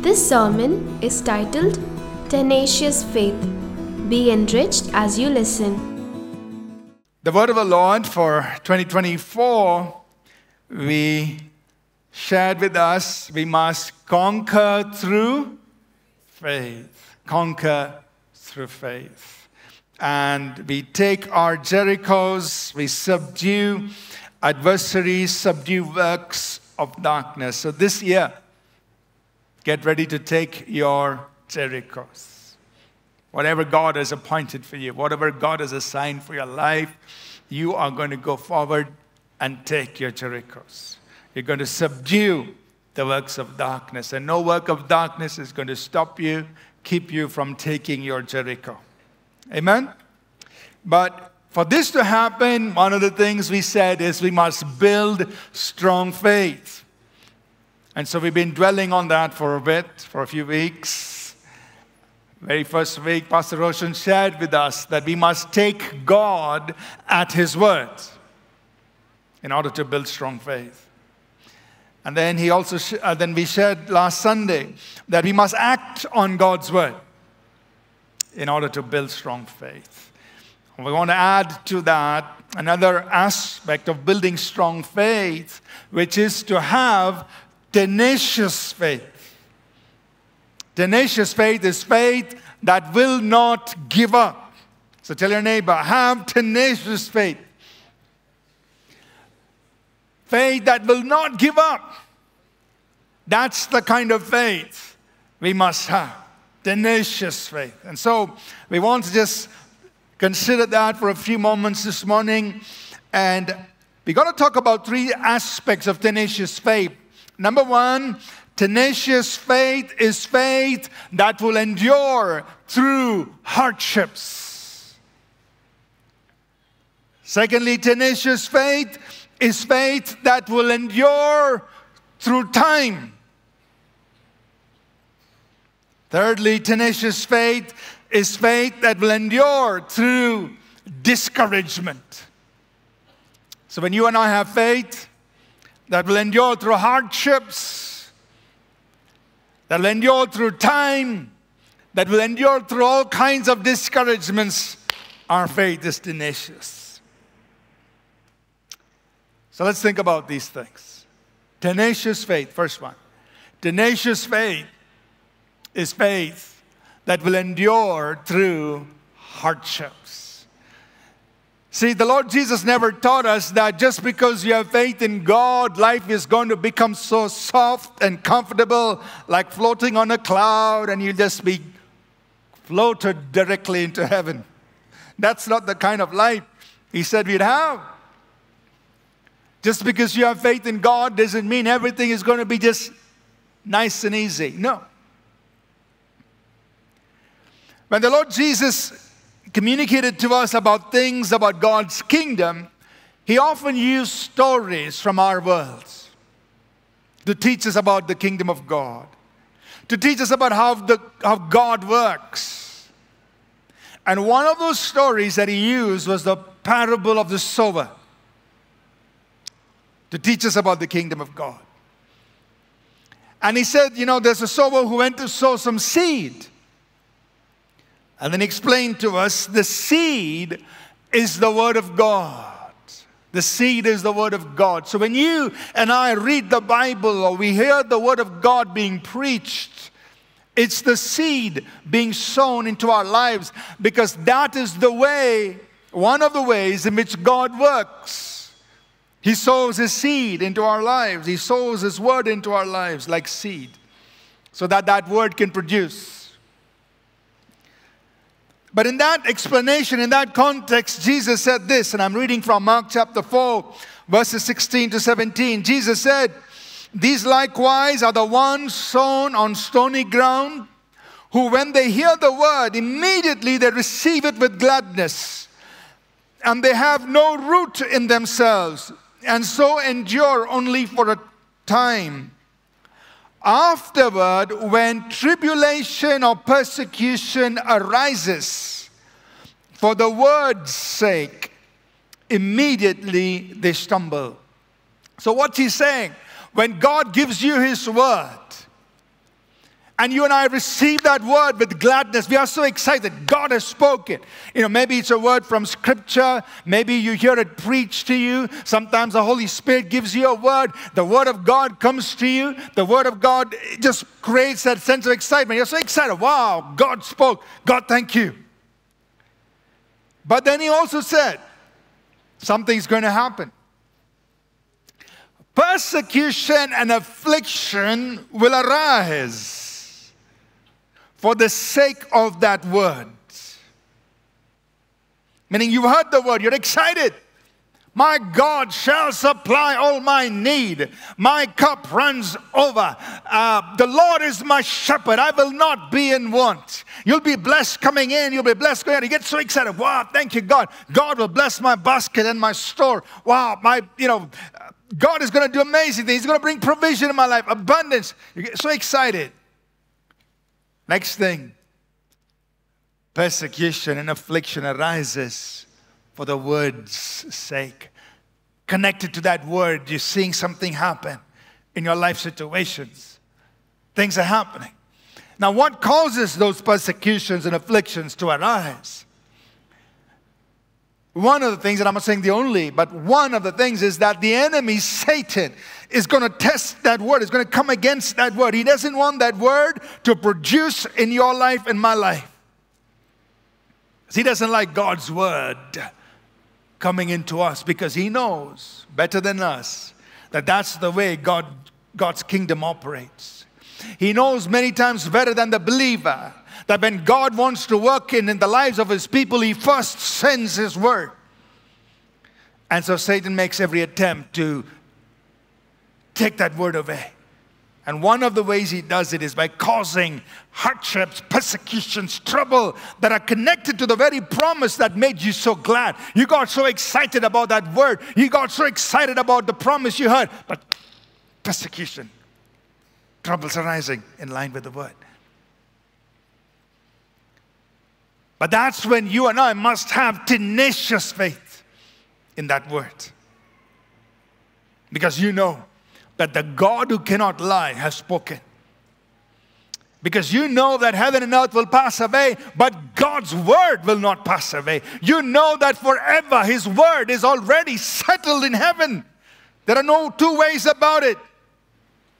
This sermon is titled Tenacious Faith. Be enriched as you listen. The word of the Lord for 2024, we shared with us we must conquer through faith. Conquer through faith. And we take our Jerichos, we subdue adversaries, subdue works of darkness. So this year, get ready to take your Jerichos. Whatever God has appointed for you, whatever God has assigned for your life, you are going to go forward and take your Jerichos. You're going to subdue the works of darkness, and no work of darkness is going to stop you, keep you from taking your Jericho. Amen? But for this to happen, one of the things we said is we must build strong faith. And so we've been dwelling on that for a bit, for a few weeks. Very first week, Pastor Roshan shared with us that we must take God at His word in order to build strong faith. And then he also, sh- uh, then we shared last Sunday that we must act on God's word in order to build strong faith. We want to add to that another aspect of building strong faith, which is to have tenacious faith. Tenacious faith is faith that will not give up. So tell your neighbor, have tenacious faith. Faith that will not give up. That's the kind of faith we must have. Tenacious faith. And so we want to just consider that for a few moments this morning. And we're going to talk about three aspects of tenacious faith. Number one, tenacious faith is faith that will endure through hardships. Secondly, tenacious faith is faith that will endure through time. Thirdly, tenacious faith is faith that will endure through discouragement. So when you and I have faith that will endure through hardships, that will endure through time, that will endure through all kinds of discouragements, our faith is tenacious. So let's think about these things. Tenacious faith, first one. Tenacious faith is faith that will endure through hardships. See, the Lord Jesus never taught us that just because you have faith in God, life is going to become so soft and comfortable, like floating on a cloud, and you'll just be floated directly into heaven. That's not the kind of life He said we'd have. Just because you have faith in God doesn't mean everything is going to be just nice and easy. No. When the Lord Jesus communicated to us about things about God's kingdom, he often used stories from our worlds to teach us about the kingdom of God, to teach us about how, the, how God works. And one of those stories that he used was the parable of the sower to teach us about the kingdom of God. And he said, You know, there's a sower who went to sow some seed. And then explained to us the seed is the word of God. The seed is the word of God. So when you and I read the Bible or we hear the word of God being preached, it's the seed being sown into our lives because that is the way, one of the ways in which God works. He sows his seed into our lives. He sows his word into our lives like seed so that that word can produce. But in that explanation, in that context, Jesus said this, and I'm reading from Mark chapter 4, verses 16 to 17. Jesus said, These likewise are the ones sown on stony ground, who, when they hear the word, immediately they receive it with gladness, and they have no root in themselves, and so endure only for a time. Afterward, when tribulation or persecution arises for the word's sake, immediately they stumble. So, what he's saying, when God gives you his word, and you and I receive that word with gladness. We are so excited. God has spoken. You know, maybe it's a word from scripture. Maybe you hear it preached to you. Sometimes the Holy Spirit gives you a word. The word of God comes to you. The word of God just creates that sense of excitement. You're so excited. Wow, God spoke. God, thank you. But then he also said, something's going to happen. Persecution and affliction will arise for the sake of that word. Meaning, you've heard the word, you're excited. My God shall supply all my need. My cup runs over. Uh, the Lord is my shepherd. I will not be in want. You'll be blessed coming in. You'll be blessed going out. You get so excited. Wow, thank you, God. God will bless my basket and my store. Wow, my, you know, God is going to do amazing things. He's going to bring provision in my life, abundance. You get so excited. Next thing persecution and affliction arises for the word's sake. Connected to that word, you're seeing something happen in your life situations. Things are happening. Now, what causes those persecutions and afflictions to arise? One of the things, and I'm not saying the only, but one of the things is that the enemy, Satan, is going to test that word, is going to come against that word. He doesn't want that word to produce in your life and my life. He doesn't like God's word coming into us because he knows better than us that that's the way God, God's kingdom operates. He knows many times better than the believer that when God wants to work in, in the lives of his people, he first sends his word. And so Satan makes every attempt to take that word away. And one of the ways he does it is by causing hardships, persecutions, trouble that are connected to the very promise that made you so glad. You got so excited about that word. You got so excited about the promise you heard. But persecution, troubles arising in line with the word. But that's when you and I must have tenacious faith in that word. Because you know that the God who cannot lie has spoken. Because you know that heaven and earth will pass away, but God's word will not pass away. You know that forever His word is already settled in heaven. There are no two ways about it.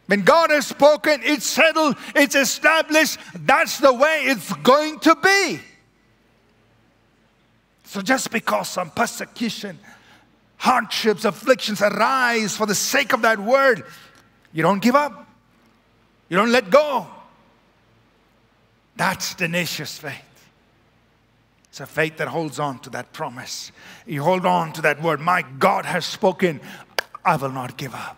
When God has spoken, it's settled, it's established. That's the way it's going to be. So just because some persecution, hardships, afflictions arise for the sake of that word, you don't give up. You don't let go. That's tenacious faith. It's a faith that holds on to that promise. You hold on to that word. My God has spoken. I will not give up.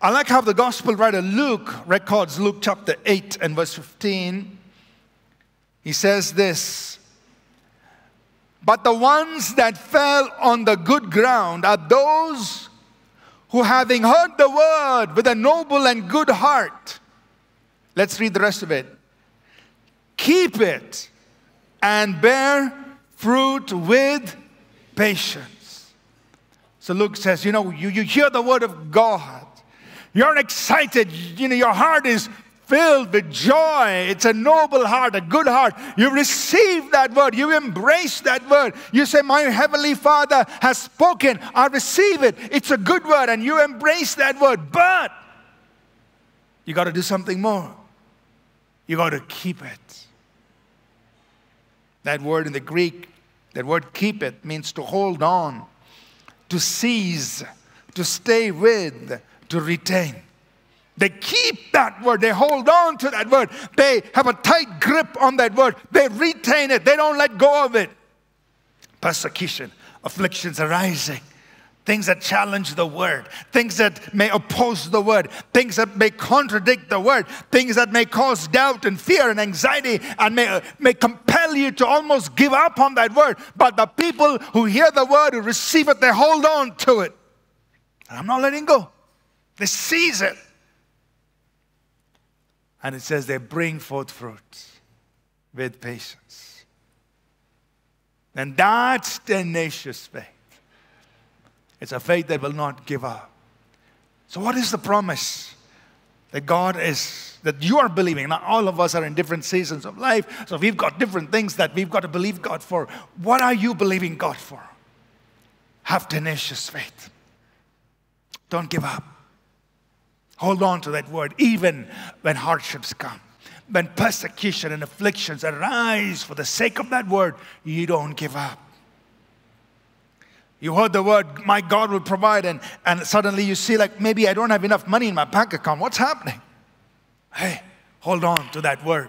I like how the gospel writer Luke records Luke chapter 8 and verse 15. He says this But the ones that fell on the good ground are those who, having heard the word with a noble and good heart, let's read the rest of it, keep it and bear fruit with patience. So Luke says, you know, you, you hear the word of God. You're excited. You know, your heart is filled with joy. It's a noble heart, a good heart. You receive that word, you embrace that word. You say, My Heavenly Father has spoken. I receive it. It's a good word, and you embrace that word. But you got to do something more. You got to keep it. That word in the Greek, that word keep it, means to hold on, to seize, to stay with, to retain. They keep that word. They hold on to that word. They have a tight grip on that word. They retain it. They don't let go of it. Persecution, afflictions arising, things that challenge the word, things that may oppose the word, things that may contradict the word, things that may cause doubt and fear and anxiety and may, may compel you to almost give up on that word. But the people who hear the word, who receive it, they hold on to it. I'm not letting go. They seize it. And it says they bring forth fruit with patience. And that's tenacious faith. It's a faith that will not give up. So, what is the promise that God is, that you are believing. Now, all of us are in different seasons of life, so we've got different things that we've got to believe God for. What are you believing God for? Have tenacious faith. Don't give up. Hold on to that word, even when hardships come. When persecution and afflictions arise for the sake of that word, you don't give up. You heard the word, my God will provide, and, and suddenly you see, like, maybe I don't have enough money in my bank account. What's happening? Hey, hold on to that word.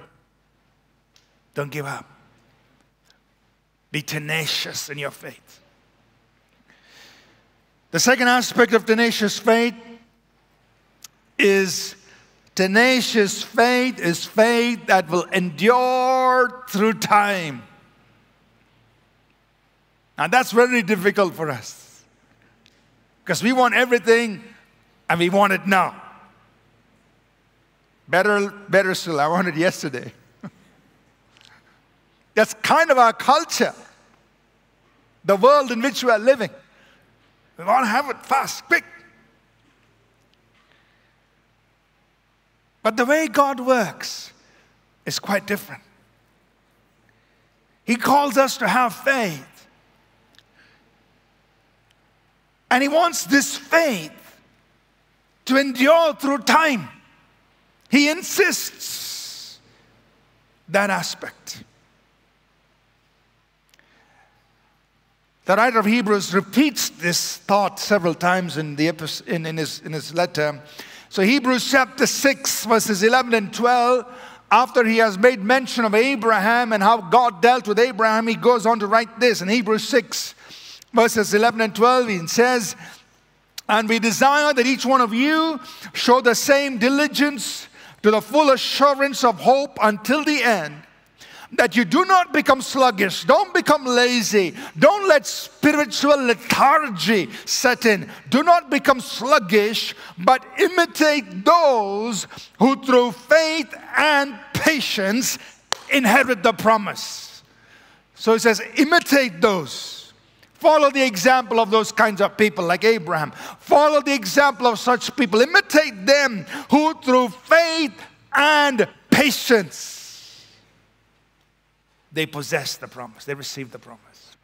Don't give up. Be tenacious in your faith. The second aspect of tenacious faith is tenacious faith is faith that will endure through time. And that's very difficult for us. Because we want everything and we want it now. Better, better still, I want it yesterday. that's kind of our culture, the world in which we are living. We want to have it fast, quick. But the way God works is quite different. He calls us to have faith And he wants this faith to endure through time. He insists that aspect. The writer of Hebrews repeats this thought several times in, the, in, in, his, in his letter. So, Hebrews chapter 6, verses 11 and 12, after he has made mention of Abraham and how God dealt with Abraham, he goes on to write this in Hebrews 6, verses 11 and 12, it says, And we desire that each one of you show the same diligence to the full assurance of hope until the end. That you do not become sluggish, don't become lazy, don't let spiritual lethargy set in. Do not become sluggish, but imitate those who through faith and patience inherit the promise. So he says, imitate those Follow the example of those kinds of people like Abraham. Follow the example of such people. Imitate them who, through faith and patience, they possess the promise, they receive the promise.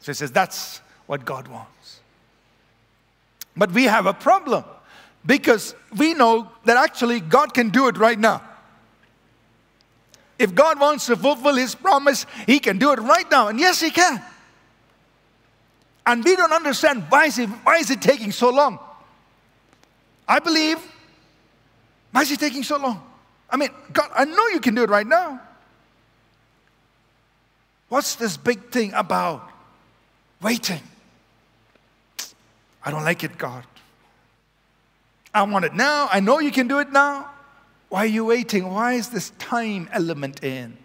So he says that's what God wants. But we have a problem because we know that actually God can do it right now. If God wants to fulfill His promise, He can do it right now. And yes, He can. And we don't understand why is, it, why is it taking so long? I believe, why is it taking so long? I mean, God, I know you can do it right now. What's this big thing about waiting? I don't like it, God. I want it now. I know you can do it now. Why are you waiting? Why is this time element in?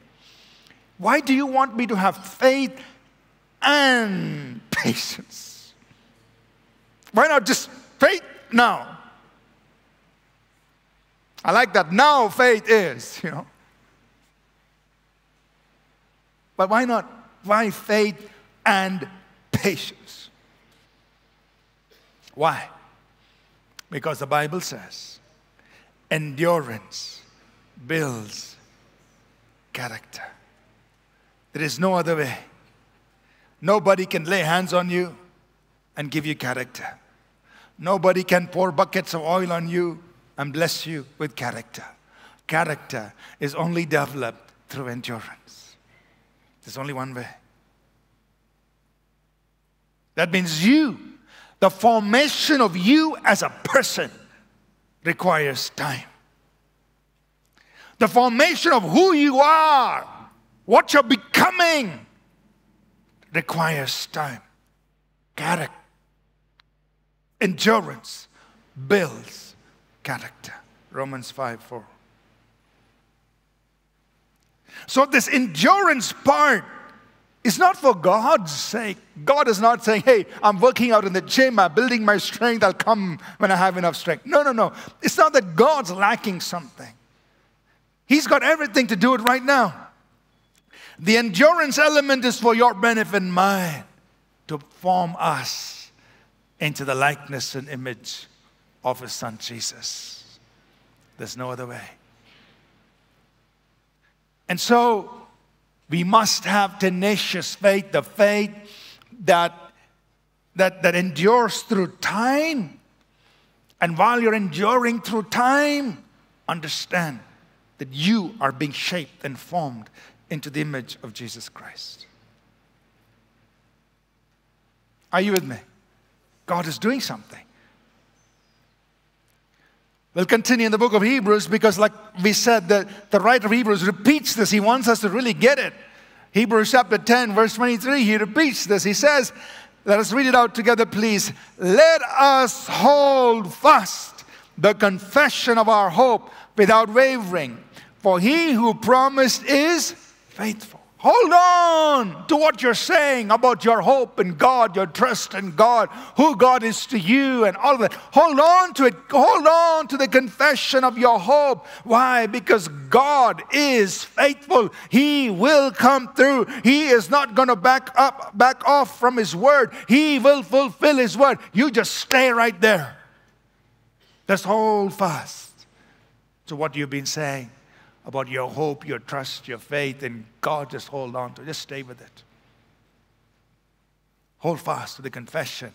Why do you want me to have faith and patience. Why not just faith now? I like that now faith is, you know. But why not? Why faith and patience? Why? Because the Bible says endurance builds character. There is no other way. Nobody can lay hands on you and give you character. Nobody can pour buckets of oil on you and bless you with character. Character is only developed through endurance. There's only one way. That means you, the formation of you as a person, requires time. The formation of who you are, what you're becoming, requires time. Character. Endurance builds character. Romans 5 4. So, this endurance part is not for God's sake. God is not saying, hey, I'm working out in the gym, I'm building my strength, I'll come when I have enough strength. No, no, no. It's not that God's lacking something, He's got everything to do it right now. The endurance element is for your benefit and mine to form us into the likeness and image of His Son Jesus. There's no other way. And so we must have tenacious faith, the faith that, that, that endures through time. And while you're enduring through time, understand that you are being shaped and formed into the image of Jesus Christ. Are you with me? God is doing something. We'll continue in the book of Hebrews because, like we said, the, the writer of Hebrews repeats this. He wants us to really get it. Hebrews chapter 10, verse 23, he repeats this. He says, Let us read it out together, please. Let us hold fast the confession of our hope without wavering, for he who promised is faithful. Hold on to what you're saying about your hope in God, your trust in God, who God is to you, and all of that. Hold on to it. Hold on to the confession of your hope. Why? Because God is faithful. He will come through. He is not going to back up, back off from His word. He will fulfill His word. You just stay right there. Just hold fast to what you've been saying about your hope, your trust, your faith in God, just hold on to it. Just stay with it. Hold fast to the confession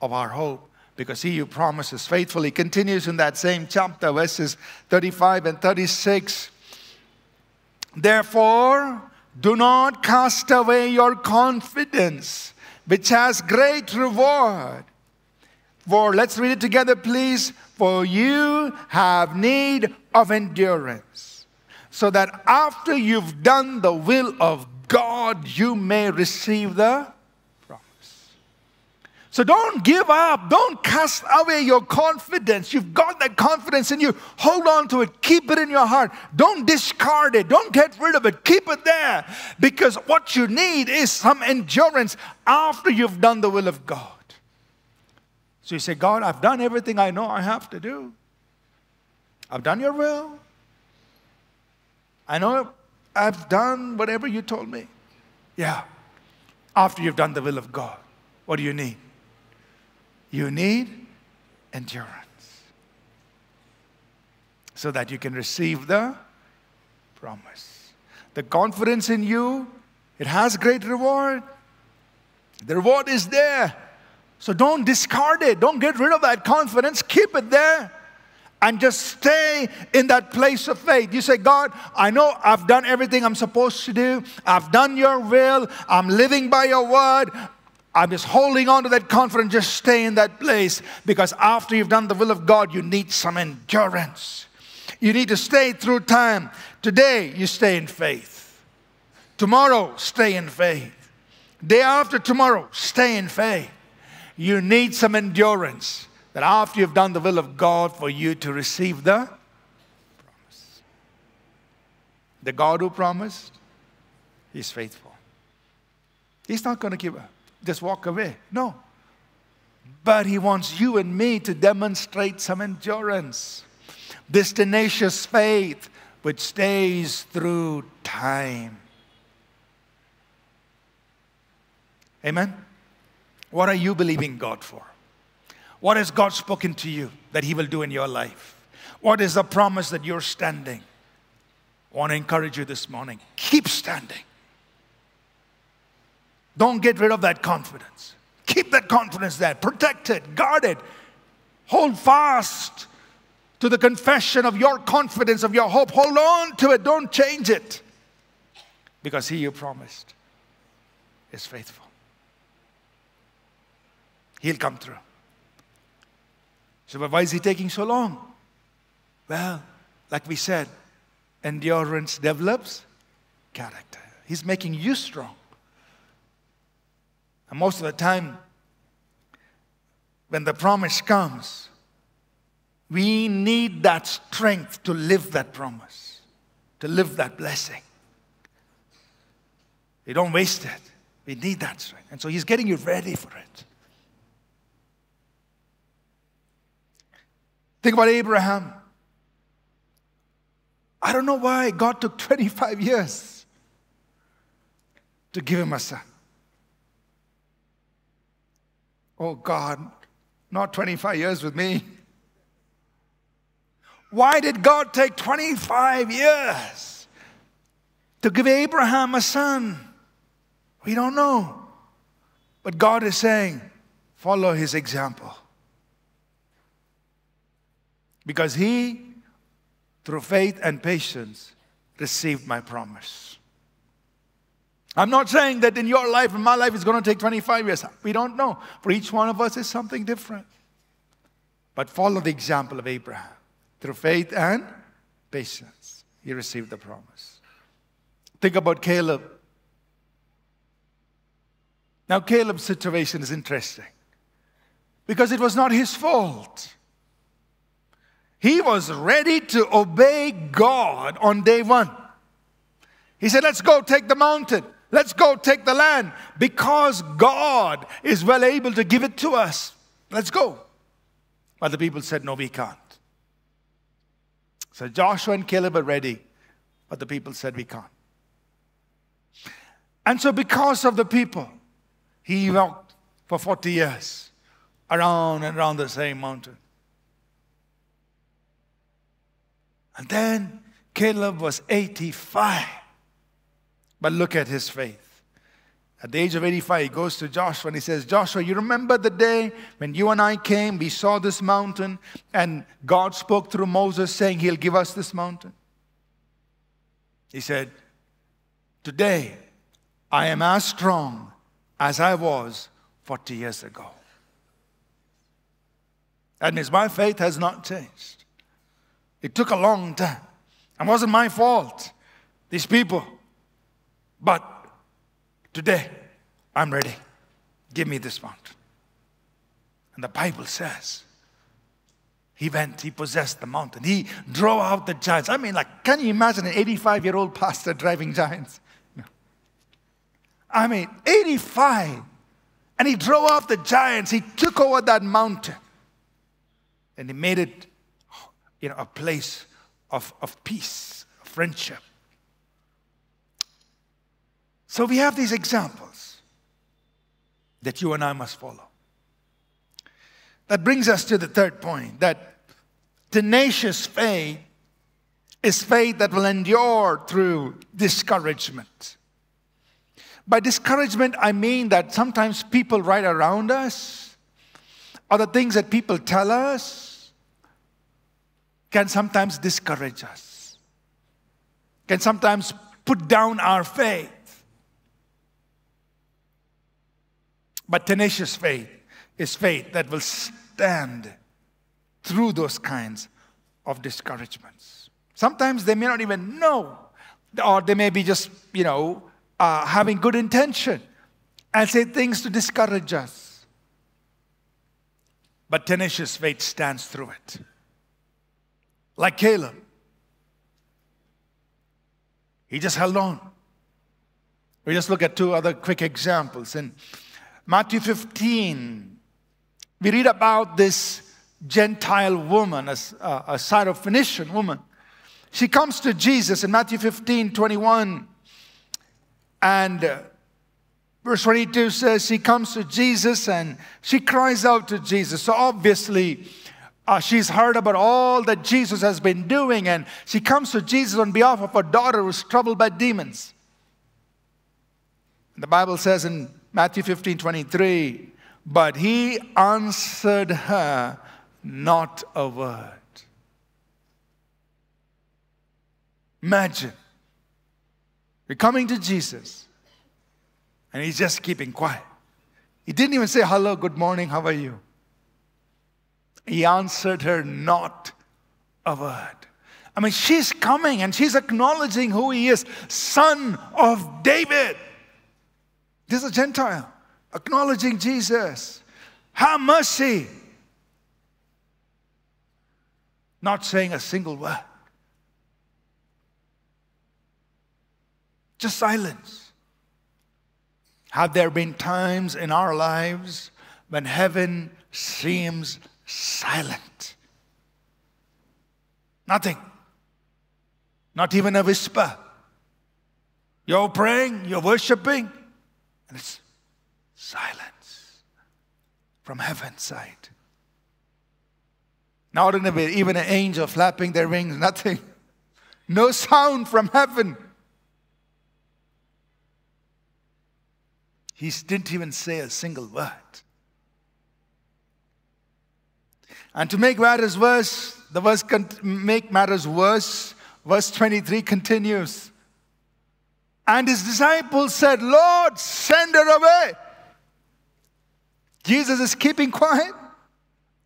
of our hope because he who promises faithfully continues in that same chapter, verses 35 and 36. Therefore, do not cast away your confidence, which has great reward. For, let's read it together, please. For you have need of endurance so that after you've done the will of God, you may receive the promise. So don't give up. Don't cast away your confidence. You've got that confidence in you. Hold on to it. Keep it in your heart. Don't discard it. Don't get rid of it. Keep it there. Because what you need is some endurance after you've done the will of God. So you say, God, I've done everything I know I have to do. I've done your will. I know I've done whatever you told me. Yeah. After you've done the will of God, what do you need? You need endurance so that you can receive the promise. The confidence in you, it has great reward. The reward is there. So don't discard it. Don't get rid of that confidence. Keep it there and just stay in that place of faith. You say, God, I know I've done everything I'm supposed to do. I've done your will. I'm living by your word. I'm just holding on to that confidence. Just stay in that place because after you've done the will of God, you need some endurance. You need to stay through time. Today, you stay in faith. Tomorrow, stay in faith. Day after tomorrow, stay in faith. You need some endurance that after you've done the will of God, for you to receive the promise. The God who promised, He's faithful. He's not going to give up, just walk away. No. But He wants you and me to demonstrate some endurance, this tenacious faith which stays through time. Amen? What are you believing God for? What has God spoken to you that He will do in your life? What is the promise that you're standing? I want to encourage you this morning. Keep standing. Don't get rid of that confidence. Keep that confidence there. Protect it, guard it. Hold fast to the confession of your confidence, of your hope. Hold on to it. Don't change it. Because He you promised is faithful. He'll come through. So, but why is he taking so long? Well, like we said, endurance develops character. He's making you strong. And most of the time, when the promise comes, we need that strength to live that promise, to live that blessing. We don't waste it. We need that strength. And so he's getting you ready for it. Think about Abraham. I don't know why God took 25 years to give him a son. Oh God, not 25 years with me. Why did God take 25 years to give Abraham a son? We don't know. But God is saying, follow his example. Because he, through faith and patience, received my promise. I'm not saying that in your life, in my life, it's going to take 25 years. We don't know. For each one of us is something different. But follow the example of Abraham. Through faith and patience, he received the promise. Think about Caleb. Now, Caleb's situation is interesting because it was not his fault. He was ready to obey God on day one. He said, Let's go take the mountain. Let's go take the land because God is well able to give it to us. Let's go. But the people said, No, we can't. So Joshua and Caleb are ready, but the people said, We can't. And so, because of the people, he walked for 40 years around and around the same mountain. And then Caleb was 85. But look at his faith. At the age of 85, he goes to Joshua and he says, Joshua, you remember the day when you and I came, we saw this mountain, and God spoke through Moses saying he'll give us this mountain? He said, Today, I am as strong as I was 40 years ago. That means my faith has not changed. It took a long time. It wasn't my fault, these people. But today, I'm ready. Give me this mountain. And the Bible says, he went, he possessed the mountain. He drove out the giants. I mean, like, can you imagine an 85 year old pastor driving giants? No. I mean, 85. And he drove off the giants. He took over that mountain. And he made it you know, a place of, of peace, of friendship. So we have these examples that you and I must follow. That brings us to the third point that tenacious faith is faith that will endure through discouragement. By discouragement, I mean that sometimes people right around us, or the things that people tell us, can sometimes discourage us, can sometimes put down our faith. But tenacious faith is faith that will stand through those kinds of discouragements. Sometimes they may not even know, or they may be just, you know, uh, having good intention and say things to discourage us. But tenacious faith stands through it like Caleb. He just held on. We just look at two other quick examples. In Matthew 15, we read about this Gentile woman, a, a Syrophoenician woman. She comes to Jesus in Matthew 15, 21. And uh, verse 22 says, She comes to Jesus and she cries out to Jesus. So obviously, uh, she's heard about all that Jesus has been doing, and she comes to Jesus on behalf of her daughter who's troubled by demons. The Bible says in Matthew 15 23, but he answered her not a word. Imagine, you're coming to Jesus, and he's just keeping quiet. He didn't even say, Hello, good morning, how are you? He answered her not a word. I mean, she's coming and she's acknowledging who he is Son of David. This is a Gentile acknowledging Jesus. Have mercy. Not saying a single word. Just silence. Have there been times in our lives when heaven seems silent. Nothing. Not even a whisper. You're praying, you're worshiping, and it's silence from heaven's side. Not even an angel flapping their wings, nothing. No sound from heaven. He didn't even say a single word. And to make matters worse, the verse make matters worse, verse 23 continues. And his disciples said, Lord, send her away. Jesus is keeping quiet,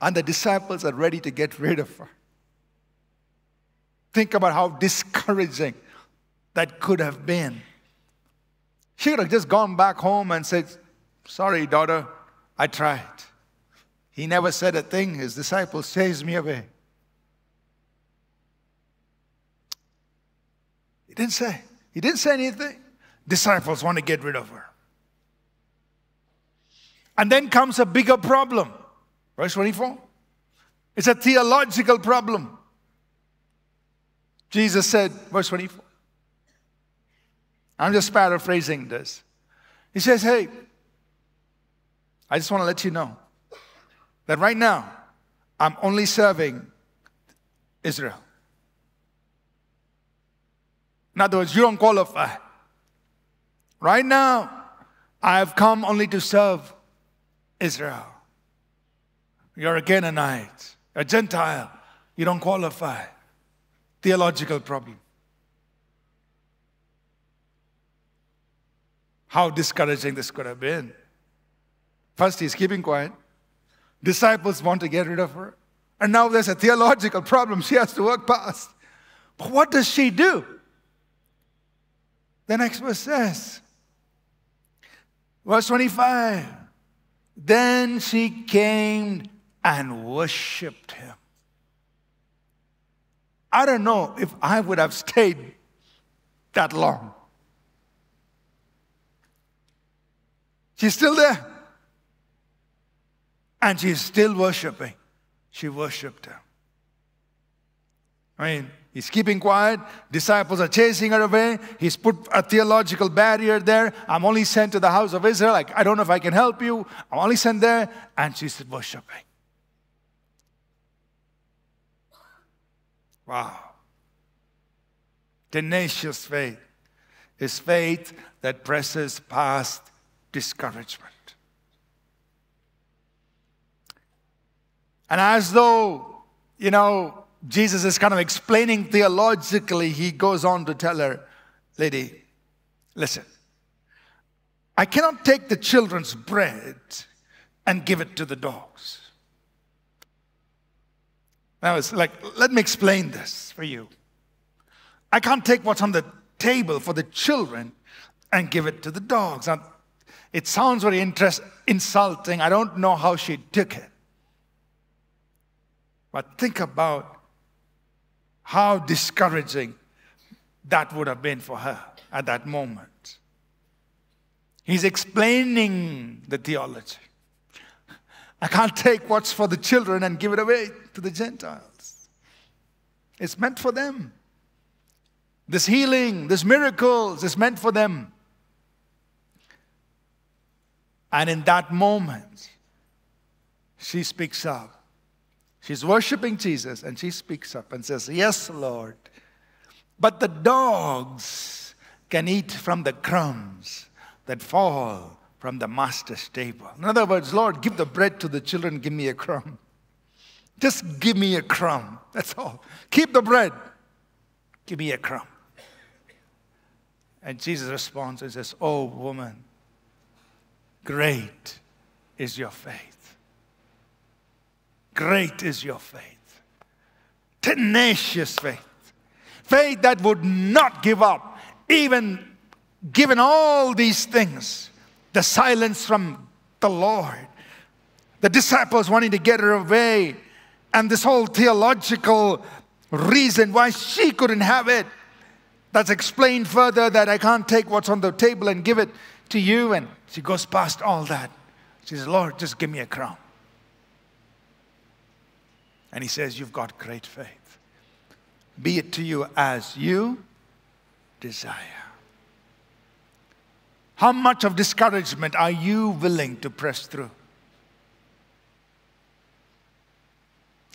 and the disciples are ready to get rid of her. Think about how discouraging that could have been. She could have just gone back home and said, Sorry, daughter, I tried. He never said a thing. His disciples chased me away. He didn't say. He didn't say anything. Disciples want to get rid of her. And then comes a bigger problem. Verse 24. It's a theological problem. Jesus said, verse 24. I'm just paraphrasing this. He says, Hey, I just want to let you know that right now I'm only serving Israel. In other words, you don't qualify. Right now, I have come only to serve Israel. You're a Canaanite, a Gentile. You don't qualify. Theological problem. How discouraging this could have been. First, he's keeping quiet. Disciples want to get rid of her. And now there's a theological problem she has to work past. But what does she do? The next verse says, verse 25, then she came and worshiped him. I don't know if I would have stayed that long. She's still there. And she's still worshiping. She worshiped him. I mean, he's keeping quiet. Disciples are chasing her away. He's put a theological barrier there. I'm only sent to the house of Israel. Like, I don't know if I can help you. I'm only sent there. And she's worshiping. Wow. Tenacious faith is faith that presses past discouragement. And as though, you know, Jesus is kind of explaining theologically, he goes on to tell her, Lady, listen, I cannot take the children's bread and give it to the dogs. Now it's like, let me explain this for you. I can't take what's on the table for the children and give it to the dogs. Now, it sounds very interest, insulting. I don't know how she took it. But think about how discouraging that would have been for her at that moment. He's explaining the theology. I can't take what's for the children and give it away to the Gentiles. It's meant for them. This healing, this miracles is meant for them. And in that moment, she speaks up. She's worshiping Jesus and she speaks up and says, Yes, Lord. But the dogs can eat from the crumbs that fall from the master's table. In other words, Lord, give the bread to the children, give me a crumb. Just give me a crumb. That's all. Keep the bread. Give me a crumb. And Jesus responds and says, Oh, woman, great is your faith. Great is your faith. Tenacious faith. Faith that would not give up, even given all these things the silence from the Lord, the disciples wanting to get her away, and this whole theological reason why she couldn't have it. That's explained further that I can't take what's on the table and give it to you. And she goes past all that. She says, Lord, just give me a crown. And he says, You've got great faith. Be it to you as you desire. How much of discouragement are you willing to press through?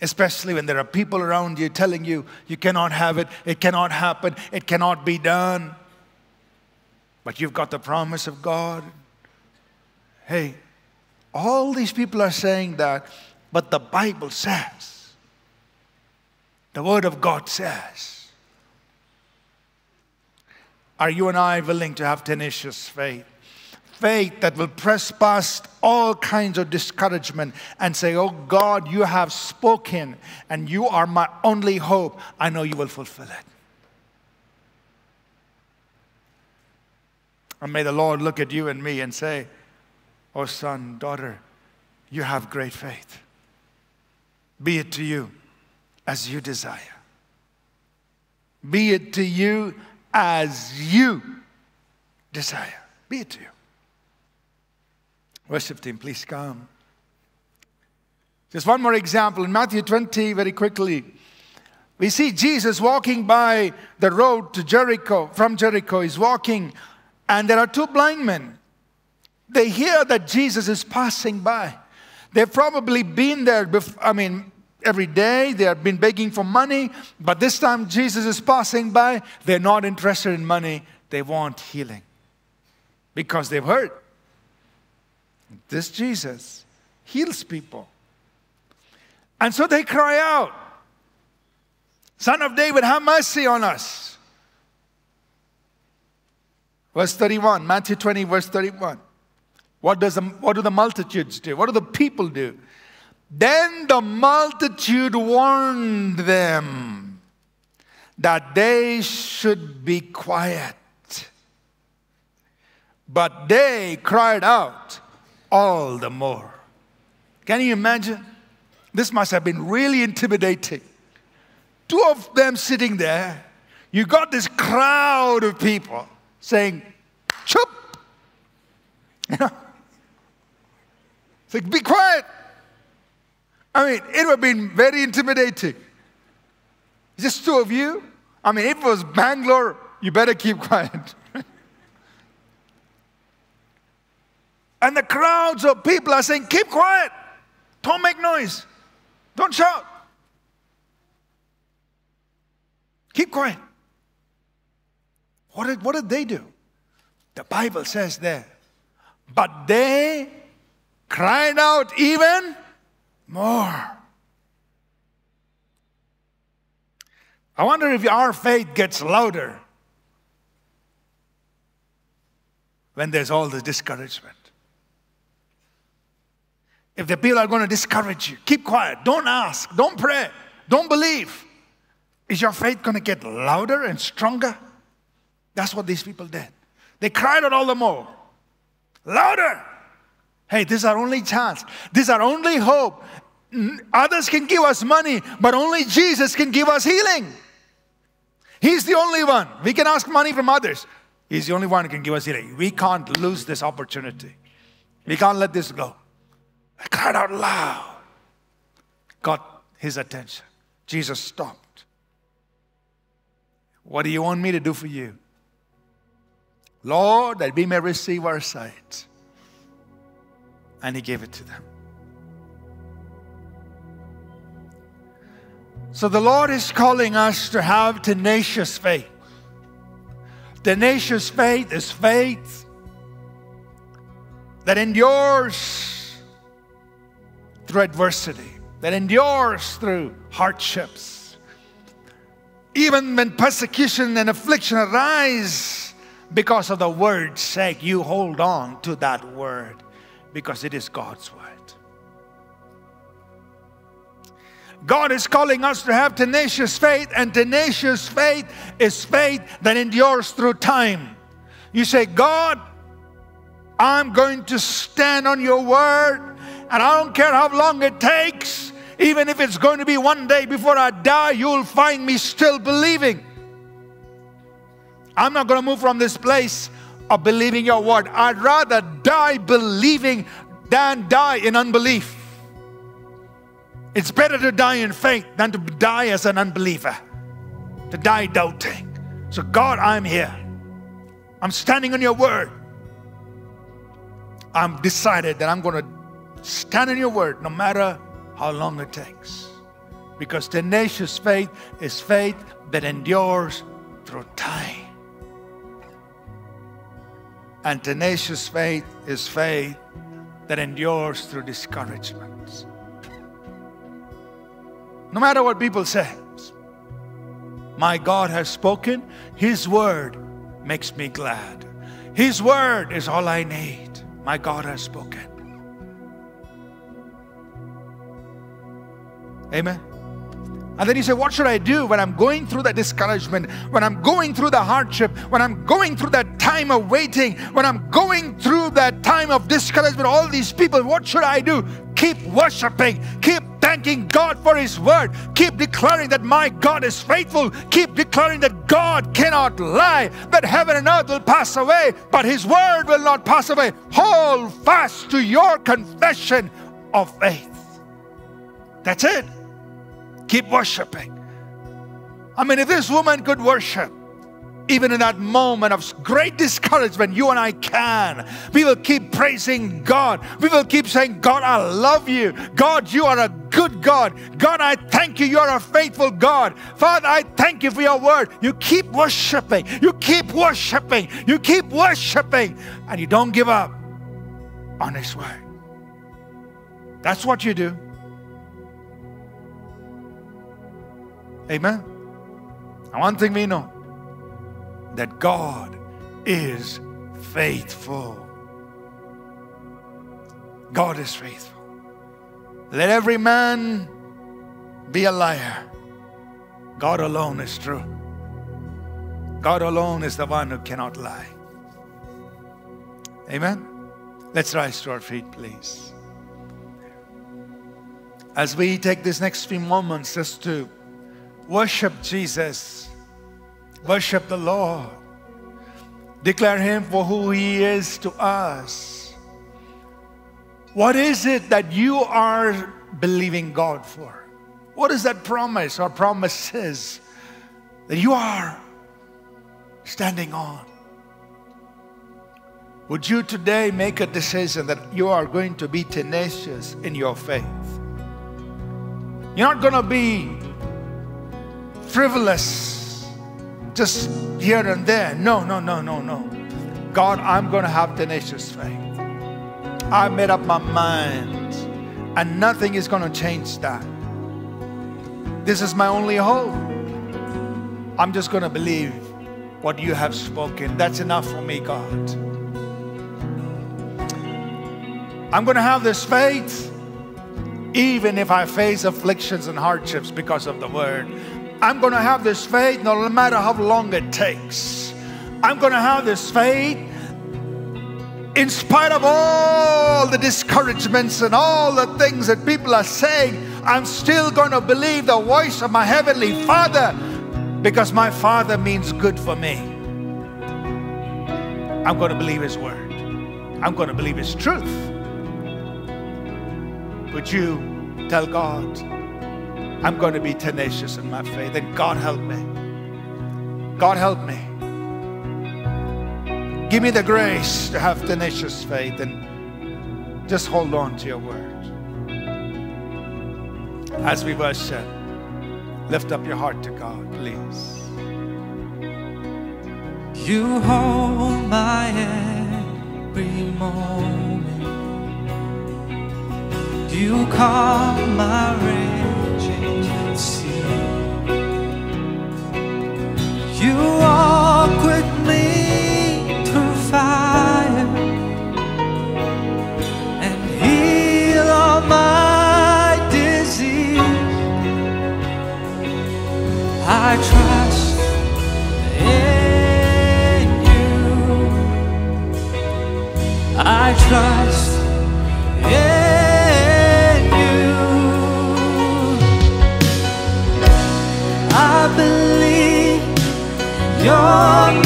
especially when there are people around you telling you you cannot have it, it cannot happen, it cannot be done. But you've got the promise of God. Hey, all these people are saying that, but the Bible says, the Word of God says. Are you and I willing to have tenacious faith? Faith that will press past all kinds of discouragement and say, Oh God, you have spoken and you are my only hope. I know you will fulfill it. And may the Lord look at you and me and say, Oh, son, daughter, you have great faith. Be it to you as you desire. Be it to you as you desire. Be it to you. Worship team, please come. Just one more example. In Matthew 20, very quickly, we see Jesus walking by the road to Jericho, from Jericho. He's walking, and there are two blind men. They hear that Jesus is passing by. They've probably been there, before, I mean, every day. They have been begging for money, but this time Jesus is passing by. They're not interested in money, they want healing because they've heard this Jesus heals people. And so they cry out, Son of David, have mercy on us. Verse 31, Matthew 20, verse 31. What, does the, what do the multitudes do? What do the people do? Then the multitude warned them that they should be quiet. But they cried out all the more. Can you imagine? This must have been really intimidating. Two of them sitting there, you got this crowd of people saying, Chup! You know? It's like, be quiet. I mean, it would have been very intimidating. Just two of you. I mean, if it was Bangalore, you better keep quiet. and the crowds of people are saying, keep quiet. Don't make noise. Don't shout. Keep quiet. What did, what did they do? The Bible says there, but they cried out even more. I wonder if our faith gets louder when there's all the discouragement. If the people are going to discourage you, keep quiet. Don't ask. Don't pray. Don't believe. Is your faith going to get louder and stronger? That's what these people did. They cried out all the more. Louder. Hey, this is our only chance. This is our only hope. Others can give us money, but only Jesus can give us healing. He's the only one. We can ask money from others. He's the only one who can give us healing. We can't lose this opportunity. We can't let this go. I cried out loud. Got his attention. Jesus stopped. What do you want me to do for you? Lord, that we may receive our sight and he gave it to them. So the Lord is calling us to have tenacious faith. Tenacious faith is faith that endures through adversity, that endures through hardships. Even when persecution and affliction arise because of the word's sake, you hold on to that word because it is God's word. God is calling us to have tenacious faith, and tenacious faith is faith that endures through time. You say, God, I'm going to stand on your word, and I don't care how long it takes, even if it's going to be one day before I die, you'll find me still believing. I'm not going to move from this place of believing your word. I'd rather die believing than die in unbelief. It's better to die in faith than to die as an unbeliever, to die doubting. So, God, I'm here. I'm standing on your word. I'm decided that I'm going to stand in your word no matter how long it takes. Because tenacious faith is faith that endures through time. And tenacious faith is faith that endures through discouragements. No matter what people say, my God has spoken, His word makes me glad. His word is all I need. My God has spoken. Amen. And then you say, What should I do when I'm going through that discouragement, when I'm going through the hardship, when I'm going through that time of waiting, when I'm going through that time of discouragement? All these people, what should I do? Keep worshiping, keep thanking God for His word, keep declaring that my God is faithful, keep declaring that God cannot lie, that heaven and earth will pass away, but His word will not pass away. Hold fast to your confession of faith. That's it. Keep worshiping. I mean, if this woman could worship, even in that moment of great discouragement, you and I can. We will keep praising God. We will keep saying, God, I love you. God, you are a good God. God, I thank you. You are a faithful God. Father, I thank you for your word. You keep worshiping. You keep worshiping. You keep worshiping. And you don't give up on His word. That's what you do. Amen. And one thing we know that God is faithful. God is faithful. Let every man be a liar. God alone is true. God alone is the one who cannot lie. Amen. Let's rise to our feet, please. As we take these next few moments just to Worship Jesus. Worship the Lord. Declare Him for who He is to us. What is it that you are believing God for? What is that promise or promises that you are standing on? Would you today make a decision that you are going to be tenacious in your faith? You're not going to be frivolous, just here and there. No, no, no, no, no. God, I'm going to have tenacious faith. I made up my mind, and nothing is going to change that. This is my only hope. I'm just going to believe what you have spoken. That's enough for me, God. I'm going to have this faith even if I face afflictions and hardships because of the word. I'm going to have this faith no matter how long it takes. I'm going to have this faith in spite of all the discouragements and all the things that people are saying. I'm still going to believe the voice of my Heavenly Father because my Father means good for me. I'm going to believe His Word, I'm going to believe His truth. Would you tell God? I'm going to be tenacious in my faith. And God help me. God help me. Give me the grace to have tenacious faith and just hold on to your word. As we worship, lift up your heart to God, please. You hold my every moment. You calm my rain. Walk with me through fire and heal all my disease. I trust in you. I trust You're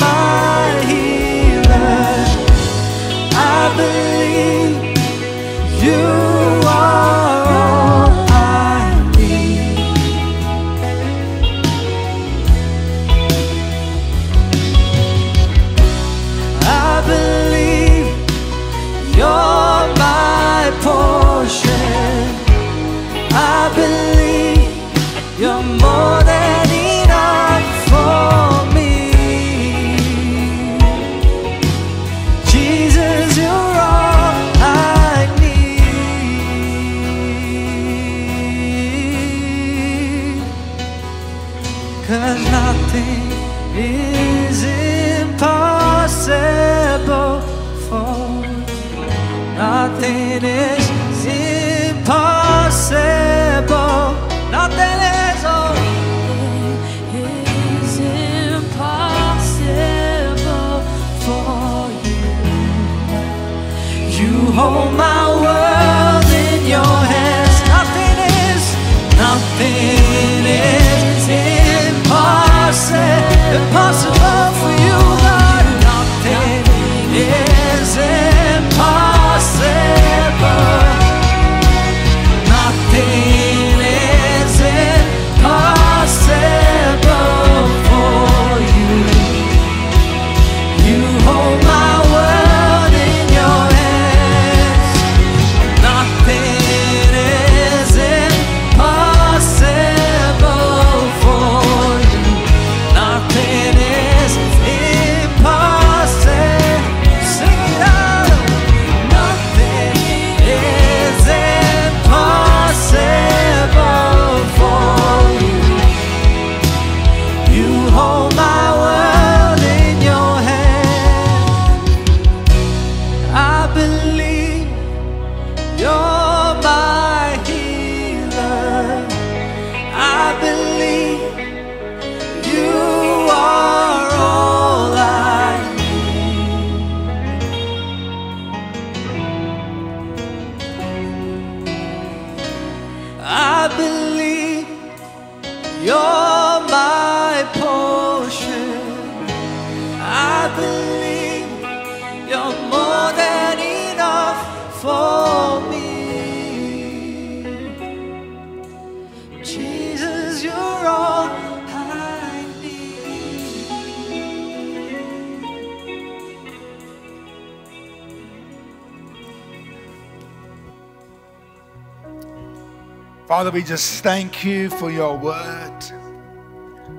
Father, we just thank you for your word,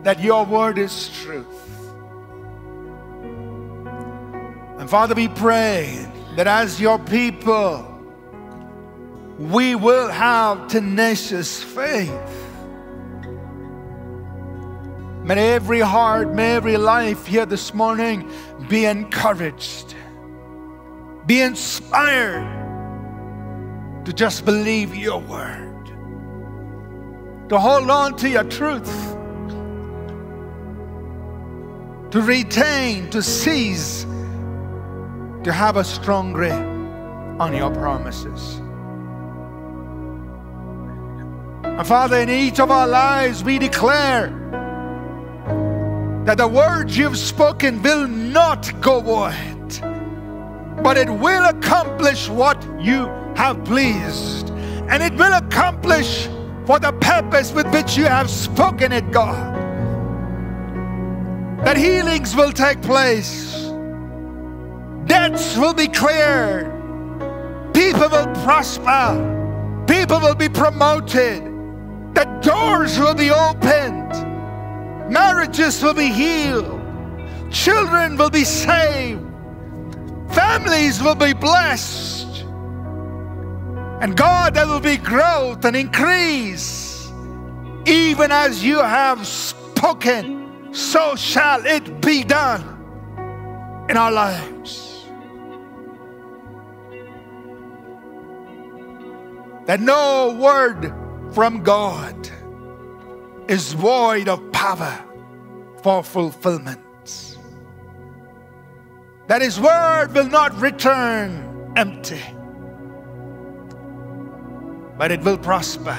that your word is truth. And Father, we pray that as your people, we will have tenacious faith. May every heart, may every life here this morning be encouraged, be inspired to just believe your word to hold on to your truth, to retain, to seize, to have a strong grip on your promises. And Father, in each of our lives, we declare that the words you've spoken will not go void, but it will accomplish what you have pleased, and it will accomplish for the purpose with which you have spoken it, God. That healings will take place, debts will be cleared, people will prosper, people will be promoted, the doors will be opened, marriages will be healed, children will be saved, families will be blessed. And God, there will be growth and increase. Even as you have spoken, so shall it be done in our lives. That no word from God is void of power for fulfillment. That His word will not return empty but it will prosper.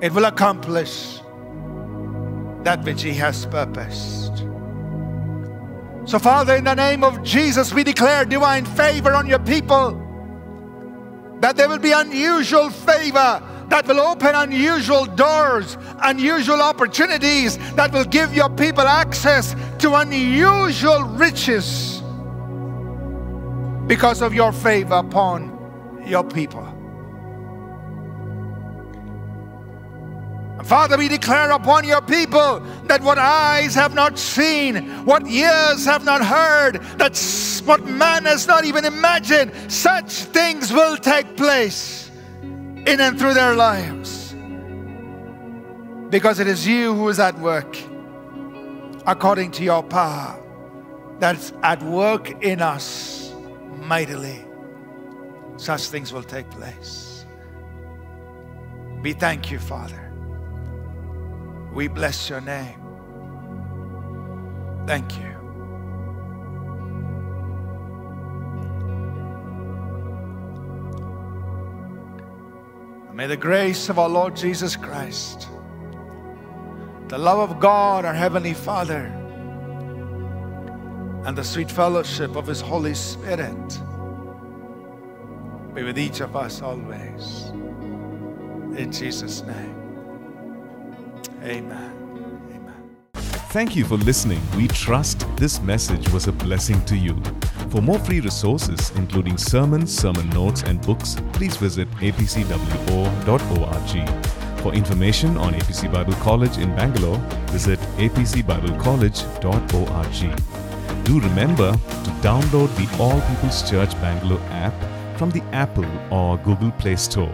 It will accomplish that which He has purposed. So, Father, in the name of Jesus, we declare divine favor on your people. That there will be unusual favor that will open unusual doors, unusual opportunities that will give your people access to unusual riches because of your favor upon your people. Father, we declare upon your people that what eyes have not seen, what ears have not heard, that what man has not even imagined, such things will take place in and through their lives. Because it is you who is at work according to your power that's at work in us mightily, such things will take place. We thank you, Father. We bless your name. Thank you. May the grace of our Lord Jesus Christ, the love of God, our Heavenly Father, and the sweet fellowship of His Holy Spirit be with each of us always. In Jesus' name. Amen. Amen. Thank you for listening. We trust this message was a blessing to you. For more free resources, including sermons, sermon notes, and books, please visit apcwo.org. For information on APC Bible College in Bangalore, visit apcbiblecollege.org. Do remember to download the All People's Church Bangalore app from the Apple or Google Play Store.